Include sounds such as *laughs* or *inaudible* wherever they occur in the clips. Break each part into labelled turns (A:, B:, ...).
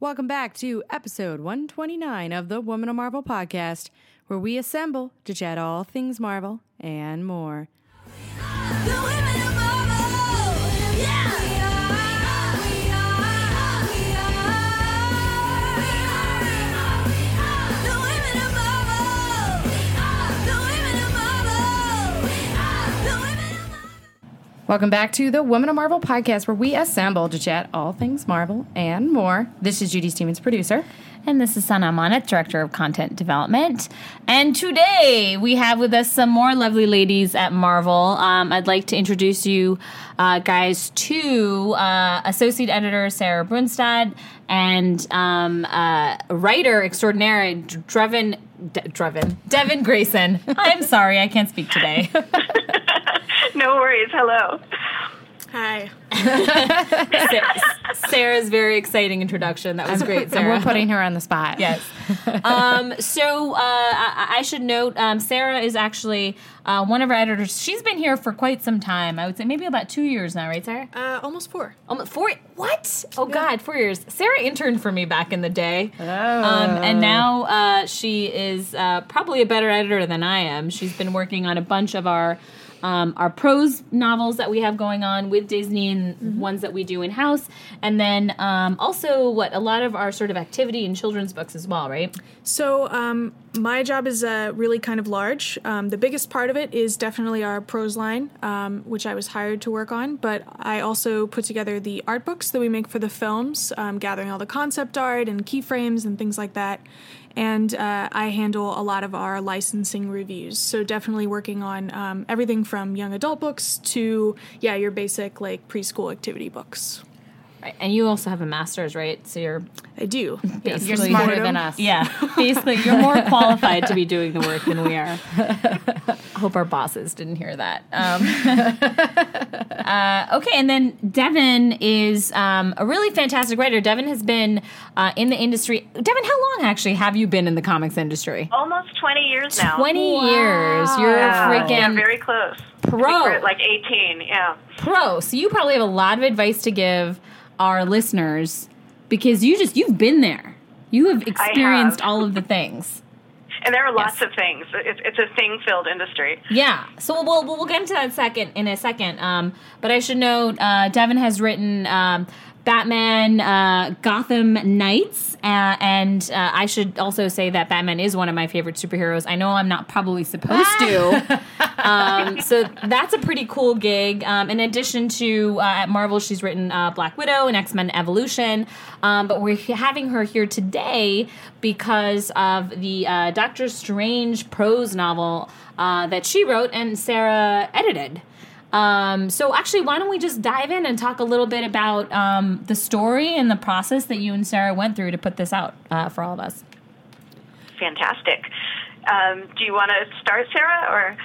A: Welcome back to episode 129 of the Women of Marvel podcast, where we assemble to chat all things Marvel and more. Welcome back to the Women of Marvel podcast, where we assemble to chat all things Marvel and more. This is Judy Stevens, producer.
B: And this is Sana Amanat, Director of Content Development. And today we have with us some more lovely ladies at Marvel. Um, I'd like to introduce you uh, guys to uh, Associate Editor Sarah Brunstad and um, uh, writer extraordinaire Drevin. De- Drevin. Devin Grayson. *laughs* I'm sorry, I can't speak today. *laughs*
C: No worries. Hello.
D: Hi. *laughs*
B: Sarah's very exciting introduction. That was great,
A: And
B: Sarah.
A: we're putting her on the spot.
B: Yes. um, so uh, I, I should note um, Sarah is actually uh, one of our editors. She's been here for quite some time. I would say maybe about two years now, right, Sarah?
D: Uh, almost four.
B: Um, four. What? Oh God, four years. Sarah interned for me back in the day,
A: Oh.
B: um, and now uh, she is uh, probably a better editor than I am. She's been working on a bunch of our. Um, our prose novels that we have going on with Disney and ones that we do in house, and then um, also what a lot of our sort of activity in children's books as well, right?
D: So, um, my job is uh, really kind of large. Um, the biggest part of it is definitely our prose line, um, which I was hired to work on, but I also put together the art books that we make for the films, um, gathering all the concept art and keyframes and things like that. And uh, I handle a lot of our licensing reviews. So, definitely working on um, everything from young adult books to, yeah, your basic like preschool activity books.
B: Right. And you also have a master's, right? So you're
D: I do. Yes.
B: You're
A: You're smarter than us.
B: Yeah, *laughs* basically, you're more qualified to be doing the work than we are. I hope our bosses didn't hear that. Um, *laughs* uh, okay, and then Devin is um, a really fantastic writer. Devin has been uh, in the industry. Devin, how long actually have you been in the comics industry?
C: Almost 20 years now.
B: 20 years. You're
C: Yeah,
B: a
C: yeah,
B: freaking
C: very close.
B: pro.
C: I think we're at like 18. Yeah.
B: pro. So you probably have a lot of advice to give our listeners because you just, you've been there. You have experienced all of the things. *laughs*
C: And there are lots of things. It's, it's a thing-filled industry.
B: Yeah. So we'll we'll, we'll get into that second in a second. Um, but I should note, uh, Devin has written um, Batman, uh, Gotham Knights, uh, and uh, I should also say that Batman is one of my favorite superheroes. I know I'm not probably supposed to. *laughs* um, so that's a pretty cool gig. Um, in addition to uh, at Marvel, she's written uh, Black Widow and X Men Evolution. Um, but we're having her here today because of the uh, Doctor Strange prose novel uh, that she wrote and Sarah edited. Um, so actually, why don't we just dive in and talk a little bit about um, the story and the process that you and Sarah went through to put this out uh, for all of us?
C: Fantastic. Um, do you want to start, Sarah, or?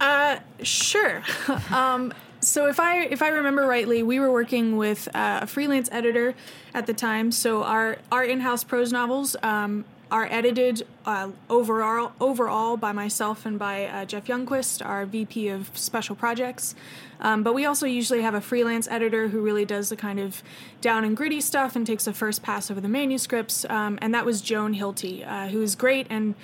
D: Uh, sure. *laughs* um, so if I if I remember rightly, we were working with uh, a freelance editor at the time. So our our in-house prose novels um, are edited uh, overall overall by myself and by uh, Jeff Youngquist, our VP of Special Projects. Um, but we also usually have a freelance editor who really does the kind of down and gritty stuff and takes a first pass over the manuscripts. Um, and that was Joan Hilty, uh, who is great and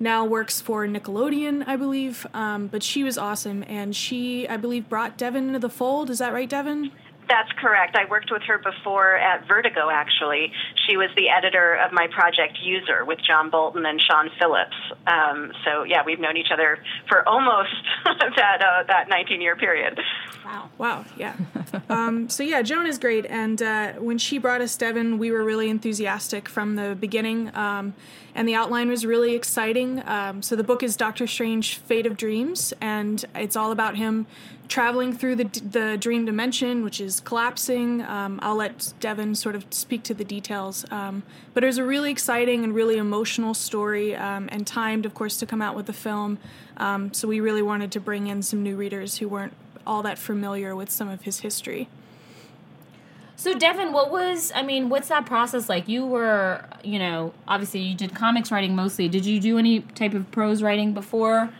D: now works for Nickelodeon, I believe. Um, but she was awesome, and she, I believe, brought Devin into the fold. Is that right, Devin?
C: That's correct. I worked with her before at Vertigo, actually. She was the editor of my project User with John Bolton and Sean Phillips. Um, so, yeah, we've known each other for almost *laughs* that, uh, that 19 year period.
D: Wow, Wow, yeah. um, so yeah, Joan is great, and uh, when she brought us Devin, we were really enthusiastic from the beginning, um, and the outline was really exciting. Um, so the book is Doctor Strange: Fate of Dreams, and it's all about him traveling through the the dream dimension, which is collapsing. Um, I'll let Devin sort of speak to the details, um, but it was a really exciting and really emotional story, um, and timed, of course, to come out with the film. Um, so we really wanted to bring in some new readers who weren't all that familiar with some of his history.
B: So, Devin, what was, I mean, what's that process like? You were, you know, obviously you did comics writing mostly. Did you do any type of prose writing before?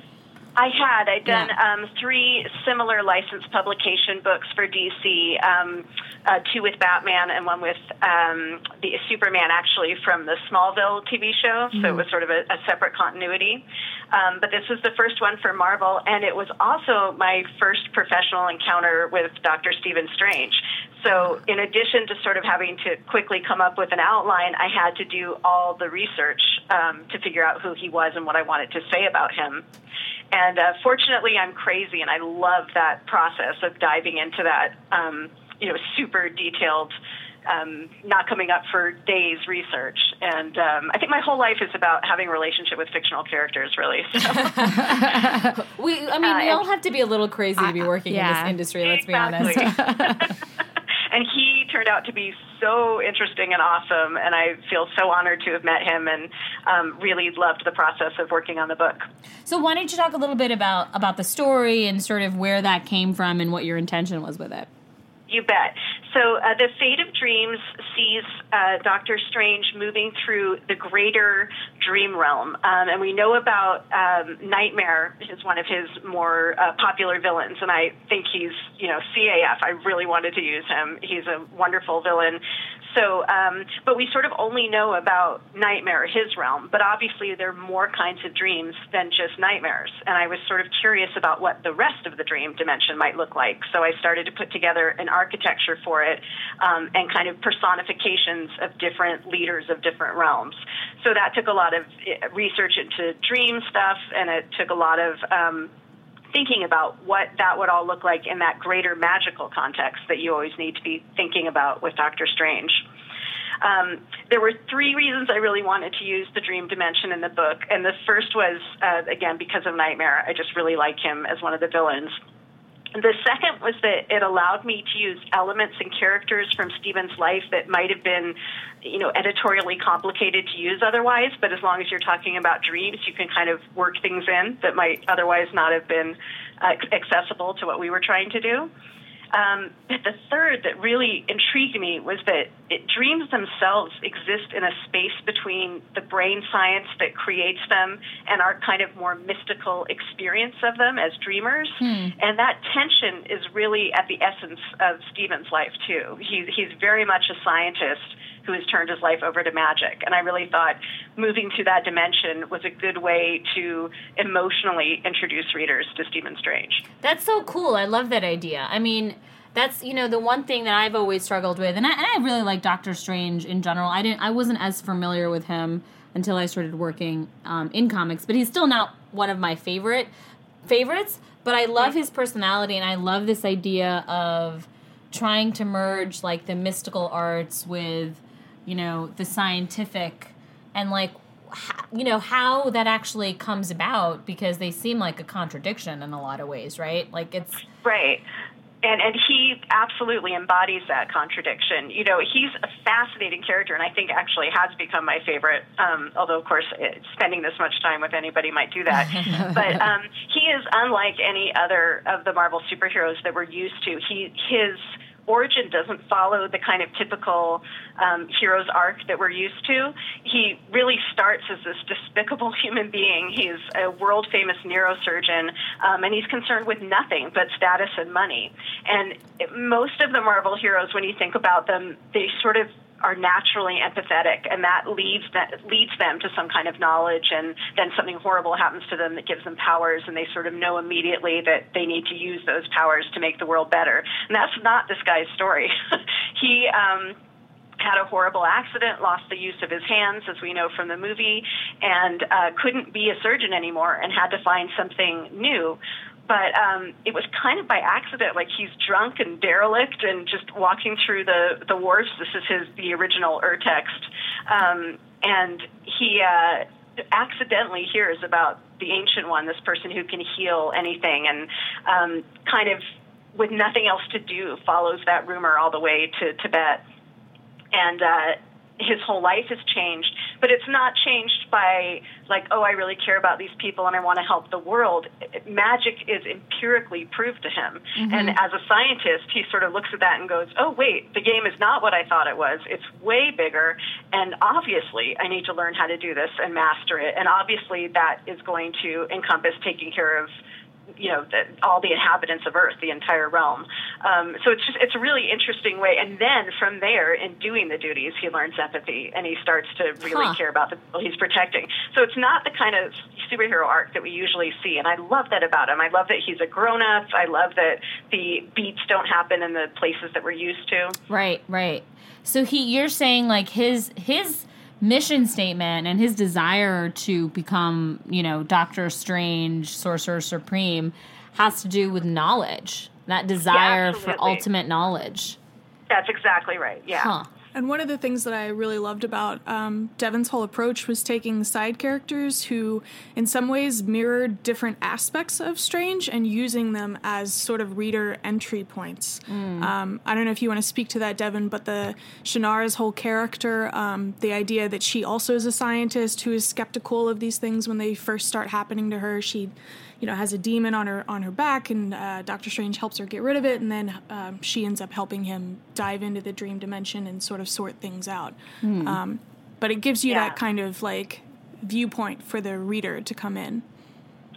C: I had. I'd done
B: Yeah.
C: um, three similar licensed publication books for DC. Um, uh, two with Batman and one with um, the Superman, actually from the Smallville TV show. So it was sort of a, a separate continuity. Um, but this was the first one for Marvel, and it was also my first professional encounter with Doctor Stephen Strange. So, in addition to sort of having to quickly come up with an outline, I had to do all the research um, to figure out who he was and what I wanted to say about him. And uh, fortunately, I'm crazy, and I love that process of diving into that, um, you know, super detailed, um, not coming up for days research. And um, I think my whole life is about having a relationship with fictional characters, really. So. *laughs*
B: We, I mean, we
C: Uh,
B: all have to be a little crazy to be working in
A: yeah.
B: this industry. Let's
C: Exactly.
B: be honest. *laughs* *laughs*
C: and he turned out to be so interesting and awesome, and I feel so honored to have met him and um, really loved the process of working on the book.
B: So why don't you talk a little bit about about the story and sort of where that came from and what your intention was with it?
C: You bet. So, uh, the Fate of Dreams sees uh, Doctor Strange moving through the greater dream realm. Um, and we know about um, Nightmare is one of his more uh, popular villains. And I think he's, you know, CAF. I really wanted to use him. He's a wonderful villain. So, um, but we sort of only know about Nightmare, his realm. But obviously, there are more kinds of dreams than just nightmares. And I was sort of curious about what the rest of the dream dimension might look like. So I started to put together an architecture for it um, and kind of personifications of different leaders of different realms. So that took a lot of eh, research into dream stuff, and it took a lot of um, thinking about what that would all look like in that greater magical context that you always need to be thinking about with Doctor Strange. Um, there were three reasons I really wanted to use the dream dimension in the book, and the first was, uh, again, because of Nightmare. I just really like him as one of the villains. The second was that it allowed me to use elements and characters from Stephen's life that might have been, you know, editorially complicated to use otherwise. But as long as you're talking about dreams, you can kind of work things in that might otherwise not have been uh, accessible to what we were trying to do. Um, but the third that really intrigued me was that it, dreams themselves exist in a space between the brain science that creates them and our kind of more mystical experience of them as dreamers. And that tension is really at the essence of Stephen's life, too. He, he's very much a scientist who has turned his life over to magic. And I really thought moving to that dimension was a good way to emotionally introduce readers to Stephen Strange.
B: That's so cool. I love that idea. I mean, that's you know the one thing that I've always struggled with, and I, and I really like Doctor Strange in general. I didn't, I wasn't as familiar with him until I started working um, in comics, but he's still not one of my favorite favorites. But I love his personality, and I love this idea of trying to merge like the mystical arts with you know the scientific and like you know how that actually comes about because they seem like a contradiction in a lot of ways right like it's
C: Right. And, and he absolutely embodies that contradiction. You know, he's a fascinating character, and I think actually has become my favorite. Um, although, of course, it, spending this much time with anybody might do that. *laughs* but um, he is unlike any other of the Marvel superheroes that we're used to. He his origin doesn't follow the kind of typical um, hero's arc that we're used to. He really starts as this despicable *laughs* human being. He's a world famous neurosurgeon, um, and he's concerned with nothing but status and money. And most of the Marvel heroes, when you think about them, they sort of are naturally empathetic, and that leads that leads them to some kind of knowledge, and then something horrible happens to them that gives them powers, and they sort of know immediately that they need to use those powers to make the world better. And that's not this guy's story. *laughs* he. Um, had a horrible accident, lost the use of his hands, as we know from the movie, and uh, couldn't be a surgeon anymore and had to find something new. But um, it was kind of by accident, like he's drunk and derelict and just walking through the, the wharfs. This is his the original Urtext. Um, and he uh, accidentally hears about the Ancient One, this person who can heal anything, and um, kind of with nothing else to do, follows that rumor all the way to Tibet and uh, his whole life has changed. But it's not changed by like, oh, I really care about these people and I want to help the world. Magic is empirically proved to him, mm-hmm. and as a scientist, he sort of looks at that and goes, oh, wait, the game is not what I thought it was. It's way bigger, and obviously, I need to learn how to do this and master it, and obviously, that is going to encompass taking care of you know the, all the inhabitants of Earth, the entire realm. Um, so it's just it's a really interesting way. And then from there, in doing the duties, he learns empathy and he starts to really
B: Huh.
C: care about the people he's protecting. So it's not the kind of superhero arc that we usually see, and I love that about him. I love that he's a grown up. I love that the beats don't happen in the places that we're used to.
B: Right, right. So he you're saying like his his mission statement and his desire to become, you know, Doctor Strange, Sorcerer Supreme has to do with knowledge. That desire for ultimate knowledge.
C: That's exactly right. Yeah.
B: Huh.
D: And one of the things that I really loved about um, Devin's whole approach was taking side characters who, in some ways, mirrored different aspects of Strange and using them as sort of reader entry points. Um, I don't know if you want to speak to that, Devin, but the Sharanya's whole character, um, the idea that she also is a scientist who is skeptical of these things when they first start happening to her. She you know has a demon on her on her back and uh, dr strange helps her get rid of it and then um, she ends up helping him dive into the dream dimension and sort of sort things out um, but it gives you
C: Yeah.
D: that kind of like viewpoint for the reader to come in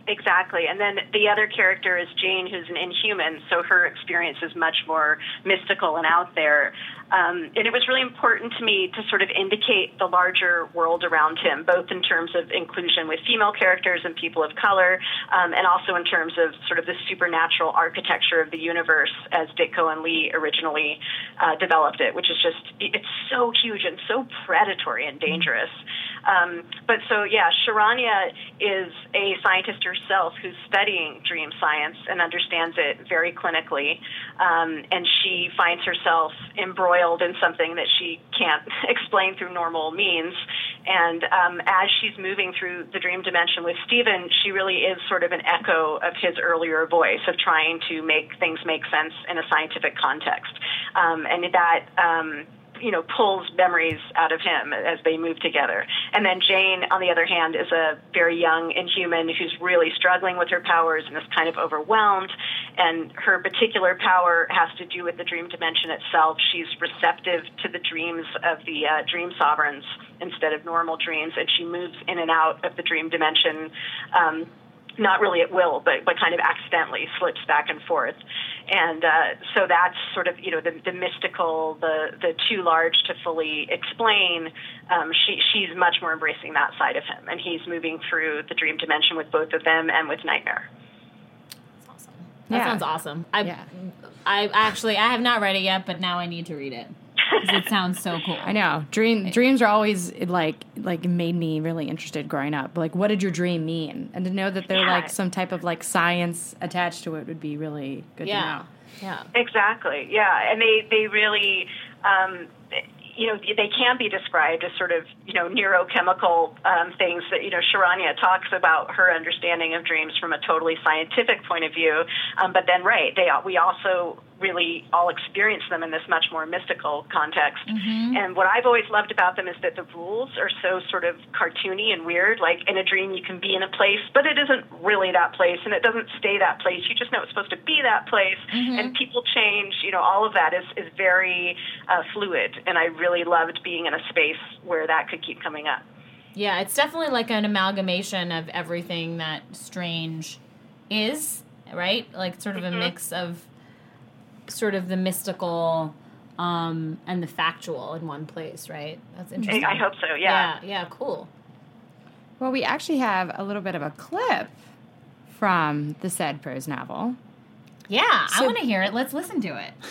C: Exactly. And then the other character is Jane, who's an inhuman, so her experience is much more mystical and out there. Um, and it was really important to me to sort of indicate the larger world around him, both in terms of inclusion with female characters and people of color, um, and also in terms of sort of the supernatural architecture of the universe as Ditko and Lee originally uh, developed it, which is just, it's so huge and so predatory and dangerous. Um, but so, yeah, Sharanya is a scientist herself who's studying dream science and understands it very clinically. Um, and she finds herself embroiled in something that she can't *laughs* explain through normal means. And um, as she's moving through the dream dimension with Stephen, she really is sort of an echo of his earlier voice of trying to make things make sense in a scientific context. Um, and that. Um, you know, pulls memories out of him as they move together. And then Jane, on the other hand, is a very young inhuman who's really struggling with her powers and is kind of overwhelmed. And her particular power has to do with the dream dimension itself. She's receptive to the dreams of the uh, dream sovereigns instead of normal dreams, and she moves in and out of the dream dimension. Um, not really at will, but but kind of accidentally slips back and forth, and uh, so that's sort of you know the, the mystical, the the too large to fully explain. Um, she she's much more embracing that side of him, and he's moving through the dream dimension with both of them and with Nightmare.
B: That
A: Yeah.
B: sounds awesome. I
A: Yeah.
B: I actually I have not read it yet, but now I need to read it. 'Cause it sounds so cool.
A: I know. Dream dreams are always like like made me really interested growing up. Like, what did your dream mean? And to know that they're
C: Yeah.
A: like some type of like science attached to it would be really good
B: Yeah.
A: to know.
B: Yeah.
C: Exactly. Yeah, and they they really. Um, you know, they can be described as sort of, you know, neurochemical um, things that, you know, Sharanya talks about her understanding of dreams from a totally scientific point of view. Um, but then, right, they we also really all experience them in this much more mystical context. Mm-hmm. And what I've always loved about them is that the rules are so sort of cartoony and weird. Like in a dream, you can be in a place, but it isn't really that place, and it doesn't stay that place. You just know it's supposed to be that place, mm-hmm. and people change. You know, all of that is is very uh, fluid, and I really loved being in a space where that could keep coming up.
B: Yeah, it's definitely like an amalgamation of everything that Strange is, right? Like sort of a mm-hmm. mix of sort of the mystical um, and the factual in one place, right? That's interesting.
C: I hope so. Yeah.
B: Yeah, yeah, cool.
A: Well, we actually have a little bit of a clip from the said prose novel.
B: Yeah, I want to hear it. Let's listen to it. *laughs*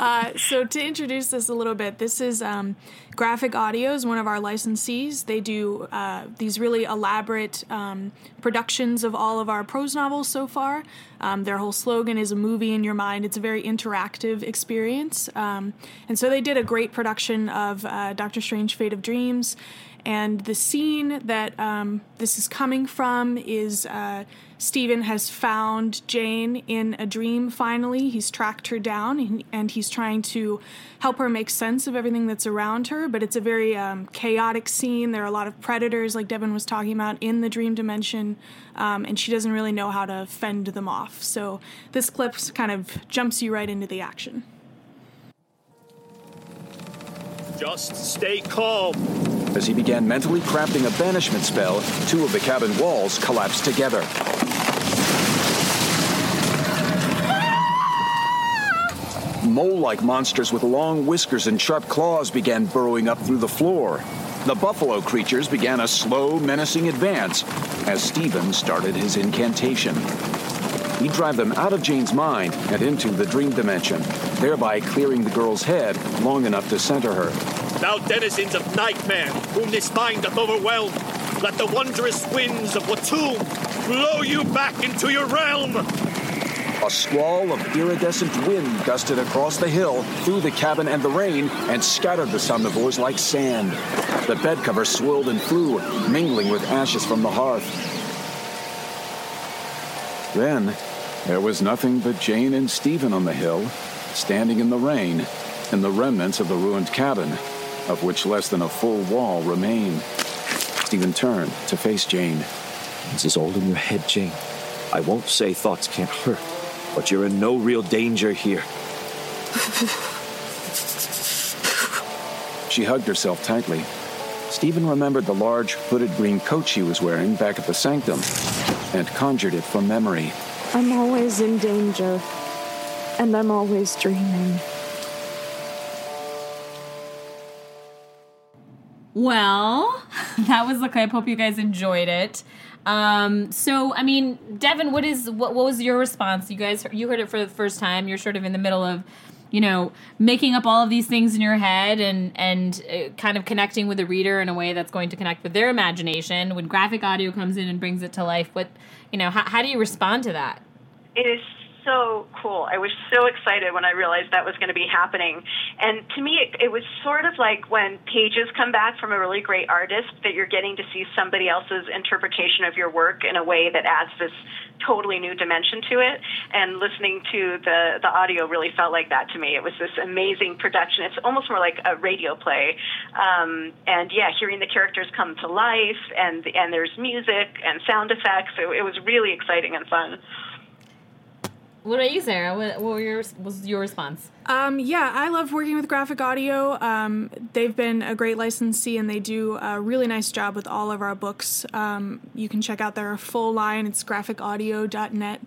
D: Uh, so to introduce this a little bit, this is um, Graphic Audio is one of our licensees. They do uh, these really elaborate um, productions of all of our prose novels so far. Um, their whole slogan is "A movie in your mind." It's a very interactive experience, um, and so they did a great production of uh, Doctor Strange: Fate of Dreams. And the scene that um, this is coming from is uh, Stephen has found Jane in a dream finally. He's tracked her down and, and he's trying to help her make sense of everything that's around her. But it's a very um, chaotic scene. There are a lot of predators, like Devin was talking about, in the dream dimension. Um, and she doesn't really know how to fend them off. So this clip kind of jumps you right into the action.
E: Just stay calm.
F: As he began mentally crafting a banishment spell, two of the cabin walls collapsed together. Mole like monsters with long whiskers and sharp claws began burrowing up through the floor. The buffalo creatures began a slow, menacing advance as Stephen started his incantation. He'd drive them out of Jane's mind and into the dream dimension, thereby clearing the girl's head long enough to center her.
E: Thou denizens of nightmare, whom this mind doth overwhelm, let the wondrous winds of Watoomb blow you back into your realm.
F: A squall of iridescent wind gusted across the hill, through the cabin and the rain, and scattered the somnivores like sand. The bed cover swirled and flew, mingling with ashes from the hearth. Then, there was nothing but Jane and Stephen on the hill, standing in the rain, and the remnants of the ruined cabin, of which less than a full wall remained. Stephen turned to face Jane.
G: This is all in your head, Jane. I won't say thoughts can't hurt, but you're in no real danger here.
F: She hugged herself tightly. Stephen remembered the large, hooded green coat she was wearing back at the sanctum and conjured it from memory.
H: I'm always in danger, and I'm always dreaming.
B: Well, *laughs* that was the clip. Hope you guys enjoyed it. Um, so I mean, Devin, what is what, what was your response? You guys, you heard it for the first time. You're sort of in the middle of, you know, making up all of these things in your head and and uh, kind of connecting with the reader in a way that's going to connect with their imagination. When graphic audio comes in and brings it to life, what you know, how, how do you respond to that?
C: It is so cool. I was so excited when I realized that was going to be happening. And to me, it, it was sort of like when pages come back from a really great artist that you're getting to see somebody else's interpretation of your work in a way that adds this totally new dimension to it. And listening to the, the audio really felt like that to me. It was this amazing production. It's almost more like a radio play. Um, and yeah, hearing the characters come to life and, and there's music and sound effects. It, it was really exciting and fun.
B: What about you, Sarah? What, what your, was your response?
D: Um, yeah, I love working with graphic audio. Um, they've been a great licensee and they do a really nice job with all of our books. Um, you can check out their full line, it's graphicaudio.net.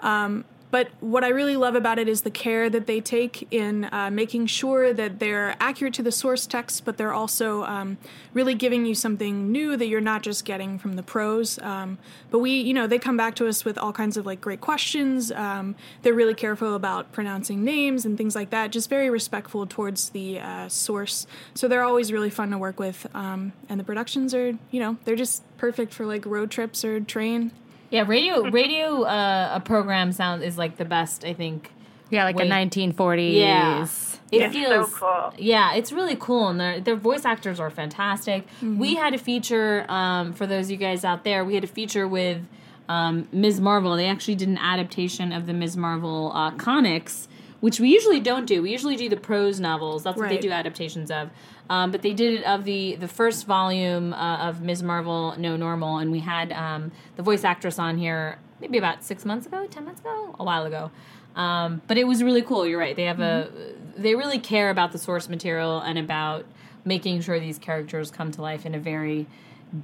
D: Um, but what I really love about it is the care that they take in uh, making sure that they're accurate to the source text, but they're also um, really giving you something new that you're not just getting from the prose. Um, but we, you know, they come back to us with all kinds of like great questions. Um, they're really careful about pronouncing names and things like that, just very respectful towards the uh, source. So they're always really fun to work with. Um, and the productions are, you know, they're just perfect for like road trips or train.
B: Yeah, radio radio uh, a program sound is like the best. I think.
A: Yeah, like
B: Wait.
A: a 1940s.
B: Yeah. It
C: It's so
B: feels
C: cool.
B: Yeah, it's really cool, and their their voice actors are fantastic. We had a feature um, for those of you guys out there. We had a feature with um, Ms. Marvel. They actually did an adaptation of the Ms. Marvel uh, comics, which we usually don't do. We usually do the prose novels. That's what they do adaptations of. Um, but they did it of the the first volume uh, of Ms. Marvel No Normal, and we had um, the voice actress on here maybe about six months ago, ten months ago, a while ago. Um, but it was really cool. You're right. They have a they really care about the source material and about making sure these characters come to life in a very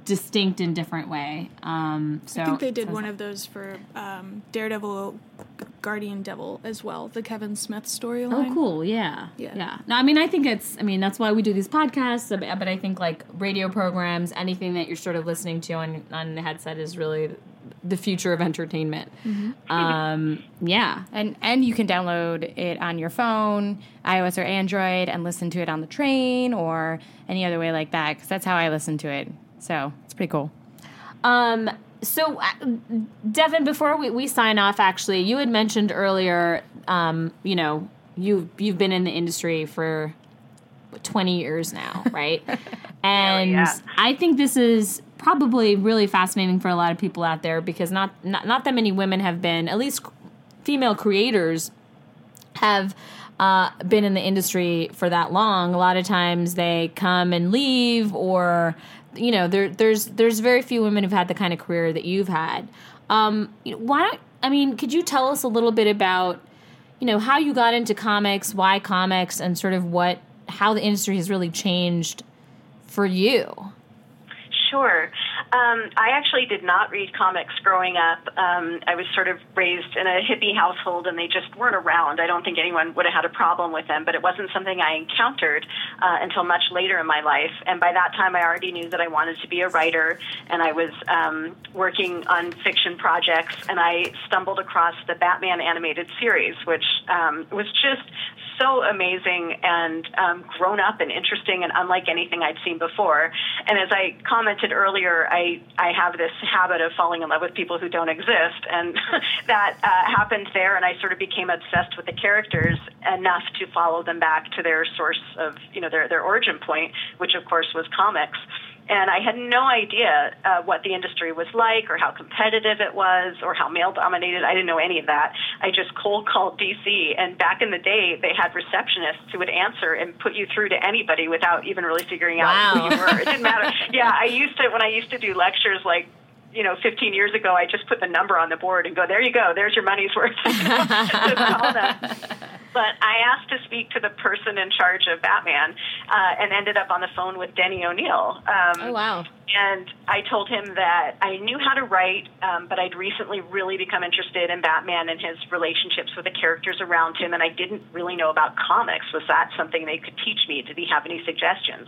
B: distinct and different way. Um, so
D: I think they did
B: so-
D: one of those for um, Daredevil, Guardian Devil as well, the Kevin Smith storyline.
B: Oh, cool! Yeah,
D: Yeah.
B: yeah. No, I mean, I think it's. I mean, that's why we do these podcasts. But but I think like radio programs, anything that you're sort of listening to on on the headset is really the future of entertainment. Um, yeah,
A: And and you can download it on your phone, iOS or Android, and listen to it on the train or any other way like that. Because that's how I listen to it. So it's pretty cool.
B: Um, so, uh, Devin, before we, we sign off, actually, you had mentioned earlier, um, you know, you've you've been in the industry for 20 years now, *laughs* right? and
C: yeah.
B: I think this is probably really fascinating for a lot of people out there because not, not not that many women have been at least female creators have uh, been in the industry for that long. A lot of times they come and leave, or you know, there, there's there's very few women who've had the kind of career that you've had. Um, why don't I mean? Could you tell us a little bit about you know how you got into comics, why comics, and sort of what how the industry has really changed for you?
C: Sure. Um, I actually did not read comics growing up. Um, I was sort of raised in a hippie household, and they just weren't around. I don't think anyone would have had a problem with them, but it wasn't something I encountered uh, until much later in my life. And by that time, I already knew that I wanted to be a writer, and I was um, working on fiction projects. And I stumbled across the Batman animated series, which um, was just so amazing and um, grown up and interesting and unlike anything I'd seen before. And as I commented earlier, I, I have this habit of falling in love with people who don't exist. And *laughs* that uh, happened there, and I sort of became obsessed with the characters enough to follow them back to their source of, you know, their, their origin point, which of course was comics and I had no idea uh, what the industry was like, or how competitive it was, or how male dominated. I didn't know any of that. I just cold called DC, and back in the day, they had receptionists who would answer and put you through to anybody without even really figuring out
B: Wow.
C: who you were. It didn't matter. yeah, I used to when I used to do lectures like. You know, 15 years ago, I just put the number on the board and go, there you go, there's your money's worth. *laughs* Just call them but I asked to speak to the person in charge of Batman uh, and ended up on the phone with Denny O'Neil. Um,
B: Oh wow.
C: and I told him that I knew how to write, um, but I'd recently really become interested in Batman and his relationships with the characters around him, and I didn't really know about comics. Was that something they could teach me? Did he have any suggestions?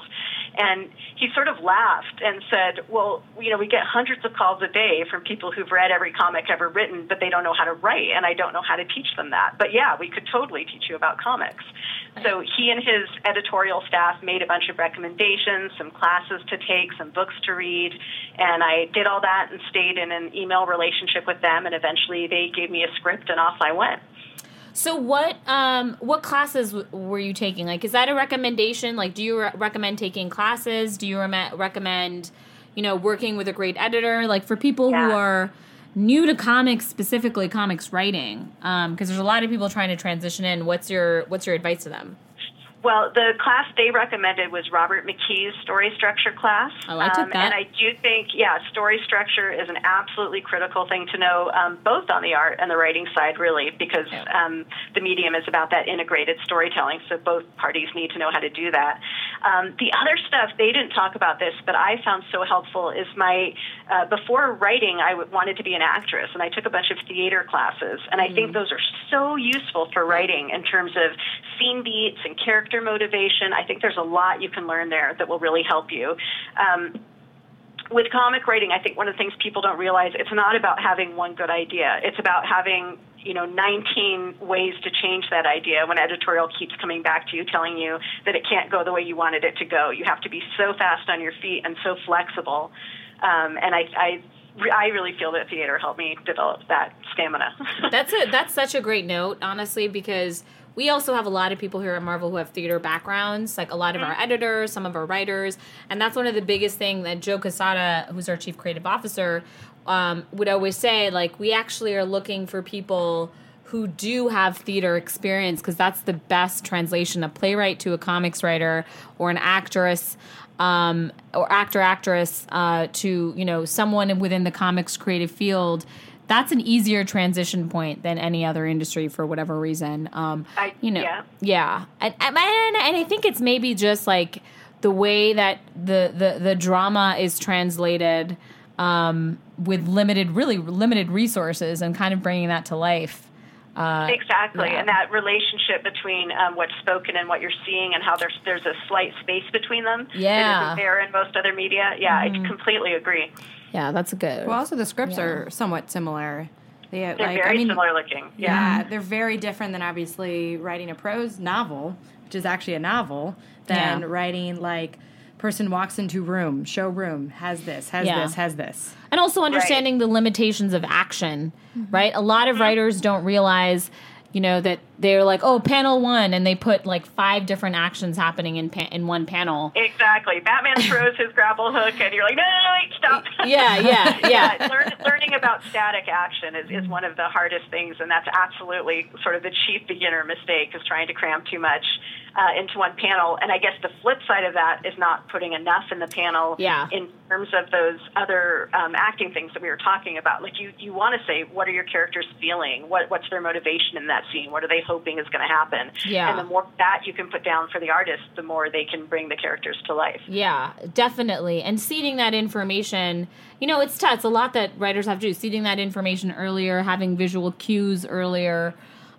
C: And he sort of laughed and said, Well, you know, we get hundreds of calls a day from people who've read every comic ever written, but they don't know how to write, and I don't know how to teach them that. But yeah, we could totally teach you about comics. So he and his editorial staff made a bunch of recommendations, some classes to take, some books to read, and I did all that and stayed in an email relationship with them, and eventually they gave me a script, and off I went.
B: So what um what classes w- were you taking? Like is that a recommendation? Like do you re- recommend taking classes? Do you rem- recommend you know working with a great editor? Like for people who are new to comics specifically comics writing um because there's a lot of people trying to transition in. What's your what's your advice to them?
C: Well, the class they recommended was Robert McKee's story structure class.
B: Oh, I took
C: um,
B: that.
C: And I do think, yeah, story structure is an absolutely critical thing to know, um, both on the art and the writing side, really, because um, the medium is about that integrated storytelling. So both parties need to know how to do that. Um, the other stuff they didn't talk about this, but I found so helpful is my uh, before writing, I w- wanted to be an actress, and I took a bunch of theater classes, and I think those are so useful for writing in terms of scene beats and character motivation. I think there's a lot you can learn there that will really help you. Um, with comic writing, I think one of the things people don't realize it's not about having one good idea. It's about having you know 19 ways to change that idea when editorial keeps coming back to you telling you that it can't go the way you wanted it to go. You have to be so fast on your feet and so flexible. Um, and I, I I really feel that theater helped me develop that stamina. *laughs*
B: That's a that's such a great note, honestly, because we also have a lot of people here at Marvel who have theater backgrounds, like a lot of our editors, some of our writers, and that's one of the biggest thing that Joe Quesada, who's our chief creative officer, um, would always say. Like, we actually are looking for people who do have theater experience because that's the best translation a playwright to a comics writer or an actress um, or actor actress uh, to you know someone within the comics creative field that's an easier transition point than any other industry for whatever reason um,
C: I-
B: you know
C: yeah.
B: yeah and, and, and i think it's maybe just like the way that the the, the drama is translated um, with limited really limited resources and kind of bringing that to life uh,
C: Exactly,
B: yeah.
C: and that relationship between um, what's spoken and what you're seeing, and how there's there's a slight space between them
B: Yeah. Mm-hmm.
C: that isn't there in most other media. Yeah, I completely agree.
B: Yeah that's a good
A: Well, also the scripts are somewhat similar. They,
C: They're
A: like,
C: very
A: I mean,
C: similar looking.
A: Yeah,
B: Mm-hmm.
A: they're very different than obviously writing a prose novel, which is actually a novel, than
B: Yeah.
A: writing like person walks into room, show room, has this, has
B: Yeah.
A: this, has this.
B: and also understanding the limitations of action right a lot of writers don't realize you know that they're like, oh, panel one, and they put like five different actions happening in pa- in one panel.
C: Exactly. Batman throws his grapple hook, and you're like, no, no, no, wait, stop. *laughs*
B: Yeah, *laughs* yeah, yeah.
C: Learn, learning about static action is, is one of the hardest things, and that's absolutely sort of the chief beginner mistake is trying to cram too much uh, into one panel. And I guess the flip side of that is not putting enough in the panel
B: Yeah.
C: in terms of those other um, acting things that we were talking about. Like you, you want to say, what are your characters feeling? What, what's their motivation in that scene? What are they hoping is going to happen?
B: Yeah.
C: And the more that you can put down for the artist, the more they can bring the characters to life.
B: Yeah, definitely. And seeding that information, you know, it's tough. It's a lot that writers have to do. Seeding that information earlier, having visual cues earlier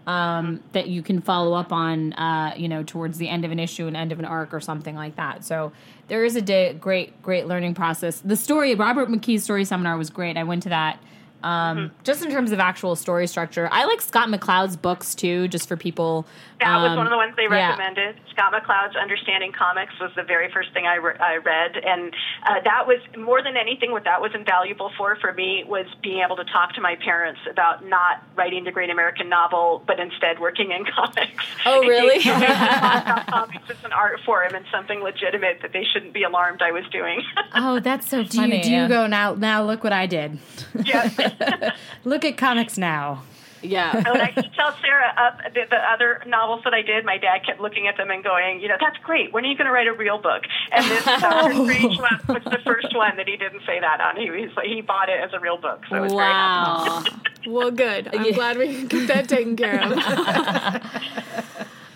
B: um, that you can follow up on, uh, you know, towards the end of an issue, an end of an arc, or something like that. So there is a day, great, great learning process. The story, Robert McKee's story seminar was great. I went to that. Um, Just in terms of actual story structure, I like Scott McCloud's books too, just for people.
C: That was
B: um,
C: one of the ones they
B: yeah.
C: recommended. Scott McCloud's Understanding Comics was the very first thing I, re- I read, and uh, that was more than anything. What that was invaluable for for me was being able to talk to my parents about not writing the great American novel, but instead working in *laughs* comics.
B: Oh, really?
C: And getting them to talk about *laughs* comics as an art form and something legitimate that they shouldn't be alarmed I was doing.
B: Oh, that's so *laughs*
A: Do you,
B: funny.
A: do you go now? Now look what I did.
C: yes. *laughs*
A: look at comics now.
B: Yeah.
C: And *laughs* when I used tell Sarah up the, the other novels that I did, my dad kept looking at them and going, you know, that's great. When are you going to write a real book? And this *laughs* Doctor Strange one was the first one that he didn't say that on. He was he bought it as a real book. So it was very happy.
B: Wow.
D: Well, good. I'm glad we can get that taken care of.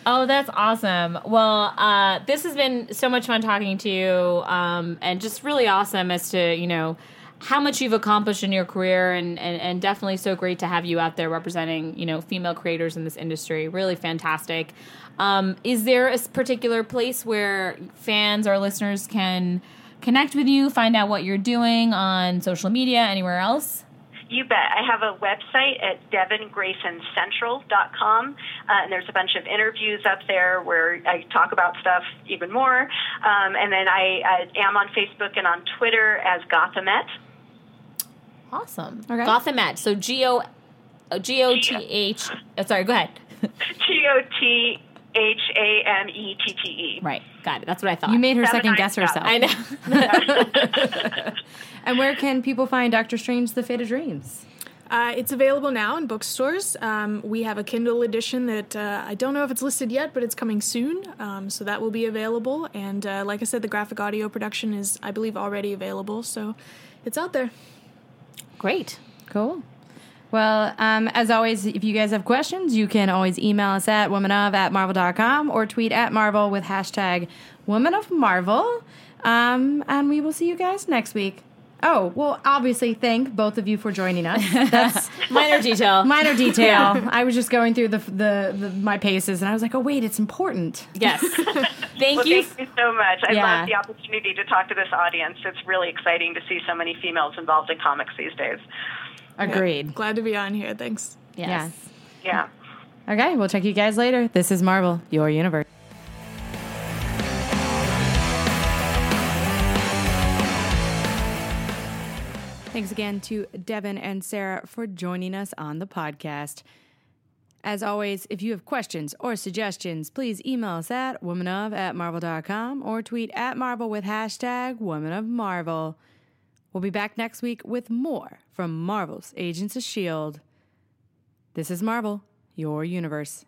B: Oh, that's awesome. Well, uh, this has been so much fun talking to you, um, and just really awesome as to you know how much you've accomplished in your career, and, and and definitely so great to have you out there representing you know female creators in this industry. Really fantastic. Um, is there a particular place where fans or listeners can connect with you, find out what you're doing on social media, anywhere else?
C: You bet. I have a website at devingraysoncentral.com, uh, and there's a bunch of interviews up there where I talk about stuff even more. Um, and then I, I am on Facebook and on Twitter as Gothamette.
B: Awesome.
A: Okay.
B: Gothamette. So G O G O T H. uh, Sorry, go ahead. *laughs*
C: T O T H A M E T T E.
B: Right, got it. That's what I thought.
A: You made her
C: Seven
A: second guess
C: eyes
A: herself.
B: I know. *laughs*
A: And where can people find Doctor Strange: The Fate of Dreams?
D: Uh, it's available now in bookstores. Um, we have a Kindle edition that uh, I don't know if it's listed yet, but it's coming soon. Um, so that will be available. And uh, like I said, the graphic audio production is, I believe, already available. So it's out there.
B: Great.
A: Cool. Well, um, as always, if you guys have questions, you can always email us at womanof at marvel.com or tweet at Marvel with hashtag woman of Marvel. Um, and we will see you guys next week. Oh, well, obviously, thank both of you for joining us. *laughs* That's
B: Minor detail.
A: minor detail. *laughs* I was just going through the, the, the my paces and I was like, oh, wait, it's important.
B: yes. *laughs* Thank
C: Well,
B: you.
C: thank you so much. I
A: Yeah.
C: love the opportunity to talk to this audience. It's really exciting to see so many females involved in comics these days.
A: Agreed.
D: Glad to be on here. Thanks.
B: Yes.
C: Yeah.
A: Okay, we'll check you guys later. This is Marvel, your universe. Thanks again to Devin and Sarah for joining us on the podcast. As always, if you have questions or suggestions, please email us at womanof at marvel.com or tweet at Marvel with hashtag woman of Marvel. We'll be back next week with more from Marvel's Agents of S.H.I.E.L.D. This is Marvel, your universe.